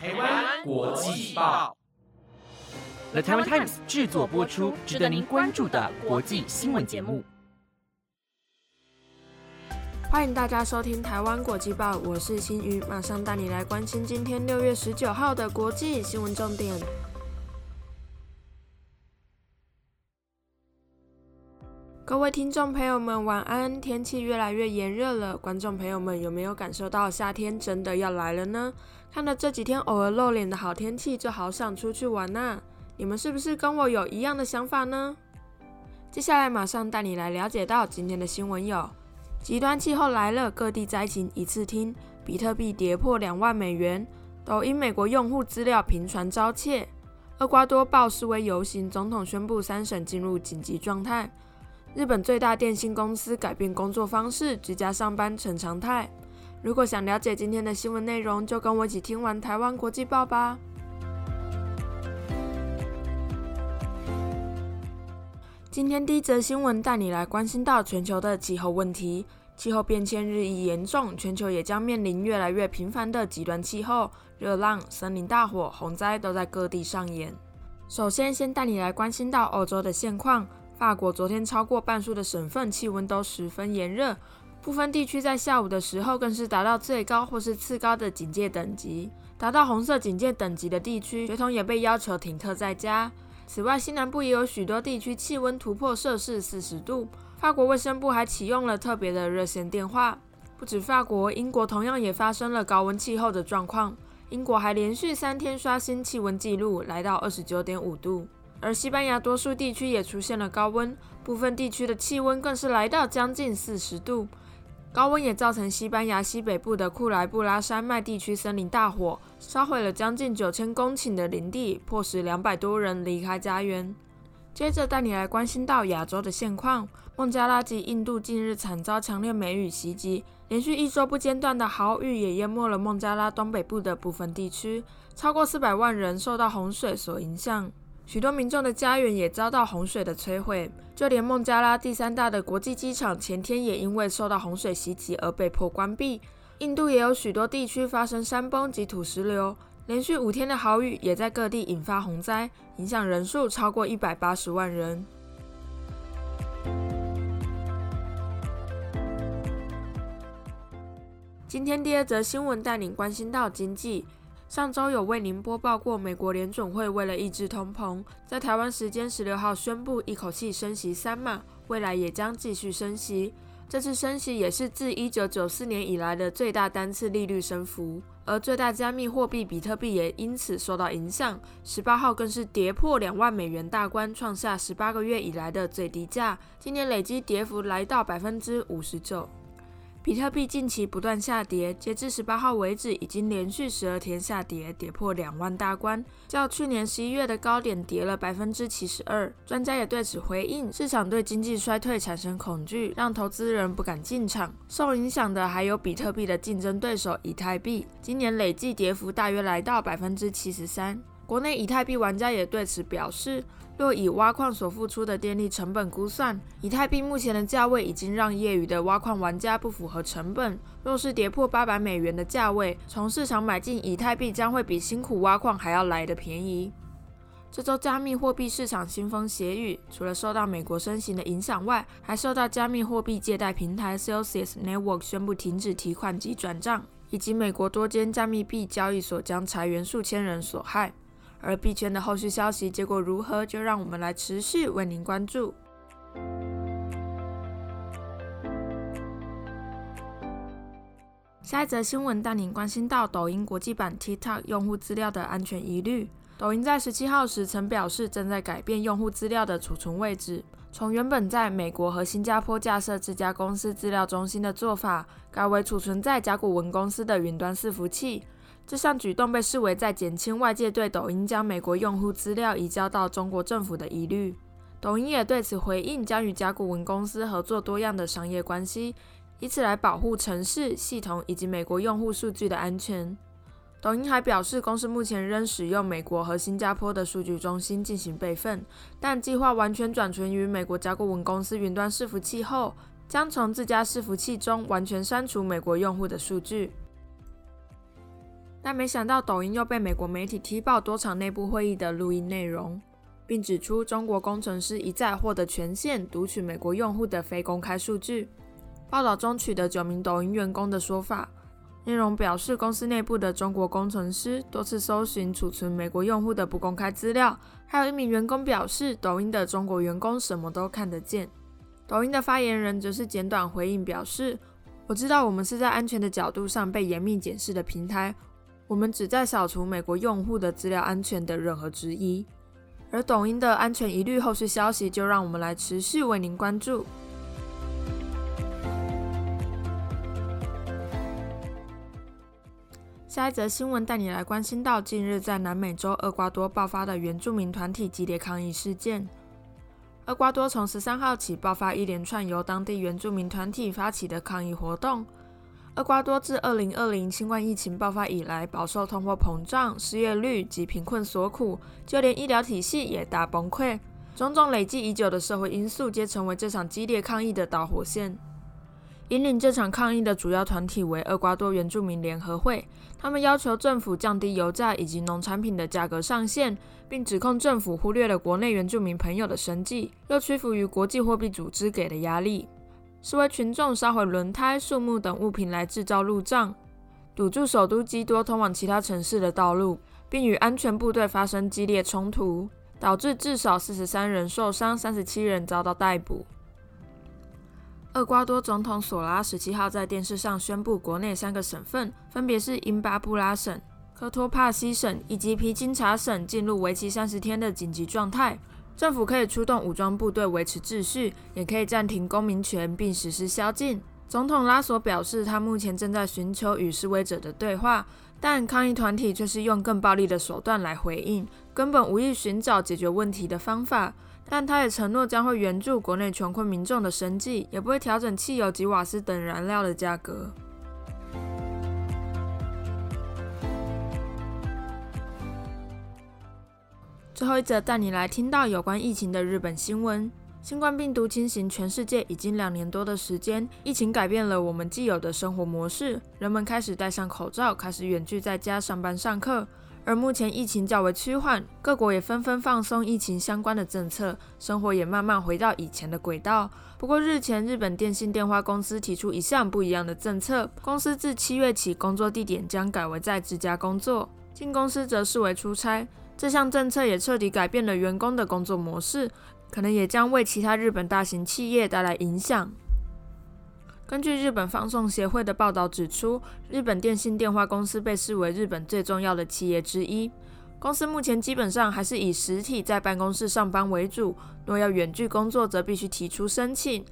台湾国际报，The Taiwan Times 制作播出，值得您关注的国际新闻节目。欢迎大家收听台湾国际报，我是新宇，马上带你来关心今天六月十九号的国际新闻重点。各位听众朋友们，晚安！天气越来越炎热了，观众朋友们有没有感受到夏天真的要来了呢？看了这几天偶尔露脸的好天气，就好想出去玩呐！你们是不是跟我有一样的想法呢？接下来马上带你来了解到今天的新闻有：极端气候来了，各地灾情一次听；比特币跌破两万美元；抖音美国用户资料频传遭窃；厄瓜多暴示威游行，总统宣布三省进入紧急状态。日本最大电信公司改变工作方式，居家上班成常态。如果想了解今天的新闻内容，就跟我一起听完台湾国际报吧。今天第一则新闻带你来关心到全球的气候问题。气候变迁日益严重，全球也将面临越来越频繁的极端气候，热浪、森林大火、洪灾都在各地上演。首先，先带你来关心到欧洲的现况。法国昨天超过半数的省份气温都十分炎热，部分地区在下午的时候更是达到最高或是次高的警戒等级。达到红色警戒等级的地区，学童也被要求停课在家。此外，西南部也有许多地区气温突破摄氏四十度。法国卫生部还启用了特别的热线电话。不止法国，英国同样也发生了高温气候的状况。英国还连续三天刷新气温纪录，来到二十九点五度。而西班牙多数地区也出现了高温，部分地区的气温更是来到将近四十度。高温也造成西班牙西北部的库莱布拉山脉地区森林大火，烧毁了将近九千公顷的林地，迫使两百多人离开家园。接着带你来关心到亚洲的现况，孟加拉及印度近日惨遭强烈梅雨袭击，连续一周不间断的豪雨也淹没了孟加拉东北部的部分地区，超过四百万人受到洪水所影响。许多民众的家园也遭到洪水的摧毁，就连孟加拉第三大的国际机场前天也因为受到洪水袭击而被迫关闭。印度也有许多地区发生山崩及土石流，连续五天的豪雨也在各地引发洪灾，影响人数超过一百八十万人。今天第二则新闻带领关心到经济。上周有为您播报过，美国联准会为了抑制通膨，在台湾时间十六号宣布一口气升息三码，未来也将继续升息。这次升息也是自一九九四年以来的最大单次利率升幅，而最大加密货币比特币也因此受到影响。十八号更是跌破两万美元大关，创下十八个月以来的最低价，今年累计跌幅来到百分之五十九。比特币近期不断下跌，截至十八号为止，已经连续十二天下跌，跌破两万大关，较去年十一月的高点跌了百分之七十二。专家也对此回应，市场对经济衰退产生恐惧，让投资人不敢进场。受影响的还有比特币的竞争对手以太币，今年累计跌幅大约来到百分之七十三。国内以太币玩家也对此表示。若以挖矿所付出的电力成本估算，以太币目前的价位已经让业余的挖矿玩家不符合成本。若是跌破八百美元的价位，从市场买进以太币将会比辛苦挖矿还要来得便宜。这周加密货币市场腥风血雨，除了受到美国升息的影响外，还受到加密货币借贷平台 Celsius Network 宣布停止提款及转账，以及美国多间加密币交易所将裁员数千人所害。而币圈的后续消息结果如何，就让我们来持续为您关注。下一则新闻带您关心到抖音国际版 TikTok 用户资料的安全疑虑。抖音在十七号时曾表示，正在改变用户资料的储存位置，从原本在美国和新加坡架设这家公司资料中心的做法，改为储存在甲骨文公司的云端伺服器。这项举动被视为在减轻外界对抖音将美国用户资料移交到中国政府的疑虑。抖音也对此回应，将与甲骨文公司合作多样的商业关系，以此来保护城市系统以及美国用户数据的安全。抖音还表示，公司目前仍使用美国和新加坡的数据中心进行备份，但计划完全转存于美国甲骨文公司云端伺服器后，将从自家伺服器中完全删除美国用户的数据。但没想到抖音又被美国媒体踢爆多场内部会议的录音内容，并指出中国工程师一再获得权限读取美国用户的非公开数据。报道中取得九名抖音员工的说法，内容表示公司内部的中国工程师多次搜寻储存美国用户的不公开资料。还有一名员工表示，抖音的中国员工什么都看得见。抖音的发言人则是简短回应表示：“我知道我们是在安全的角度上被严密检视的平台，我们只在扫除美国用户的资料安全的任何质疑。而抖音的安全疑虑后续消息，就让我们来持续为您关注。”下一则新闻带你来关心到近日在南美洲厄瓜多爆发的原住民团体激烈抗议事件。厄瓜多从十三号起爆发一连串由当地原住民团体发起的抗议活动。厄瓜多自二零二零新冠疫情爆发以来，饱受通货膨胀、失业率及贫困所苦，就连医疗体系也大崩溃，种种累积已久的社会因素，皆成为这场激烈抗议的导火线。引领这场抗议的主要团体为厄瓜多原住民联合会，他们要求政府降低油价以及农产品的价格上限，并指控政府忽略了国内原住民朋友的生计，又屈服于国际货币组织给的压力。示威群众烧毁轮胎、树木等物品来制造路障，堵住首都基多通往其他城市的道路，并与安全部队发生激烈冲突，导致至少四十三人受伤，三十七人遭到逮捕。厄瓜多总统索拉十七号在电视上宣布，国内三个省份，分别是因巴布拉省、科托帕西省以及皮金查省，进入为期三十天的紧急状态。政府可以出动武装部队维持秩序，也可以暂停公民权并实施宵禁。总统拉索表示，他目前正在寻求与示威者的对话，但抗议团体却是用更暴力的手段来回应，根本无意寻找解决问题的方法。但他也承诺将会援助国内穷困民众的生计，也不会调整汽油及瓦斯等燃料的价格。最后一则带你来听到有关疫情的日本新闻。新冠病毒侵袭全世界已经两年多的时间，疫情改变了我们既有的生活模式，人们开始戴上口罩，开始远距在家上班上课。而目前疫情较为趋缓，各国也纷纷放松疫情相关的政策，生活也慢慢回到以前的轨道。不过日前，日本电信电话公司提出一项不一样的政策，公司自七月起工作地点将改为在自家工作，进公司则视为出差。这项政策也彻底改变了员工的工作模式，可能也将为其他日本大型企业带来影响。根据日本放送协会的报道指出，日本电信电话公司被视为日本最重要的企业之一。公司目前基本上还是以实体在办公室上班为主，若要远距工作，则必须提出申请。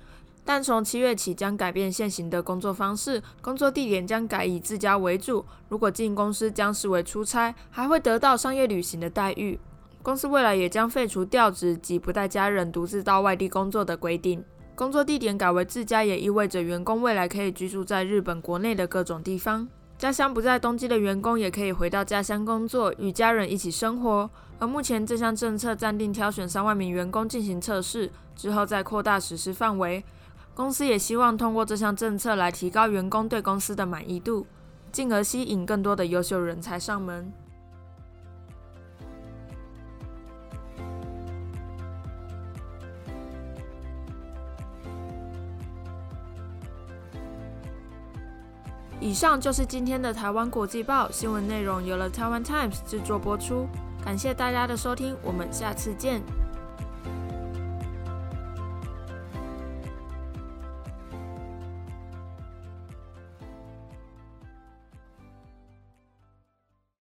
但从七月起将改变现行的工作方式，工作地点将改以自家为主。如果进公司将视为出差，还会得到商业旅行的待遇。公司未来也将废除调职及不带家人独自到外地工作的规定。工作地点改为自家，也意味着员工未来可以居住在日本国内的各种地方。家乡不在东京的员工也可以回到家乡工作，与家人一起生活。而目前这项政策暂定挑选三万名员工进行测试，之后再扩大实施范围。公司也希望通过这项政策来提高员工对公司的满意度，进而吸引更多的优秀人才上门。以上就是今天的台湾国际报新闻内容，由了台湾 Times 制作播出。感谢大家的收听，我们下次见。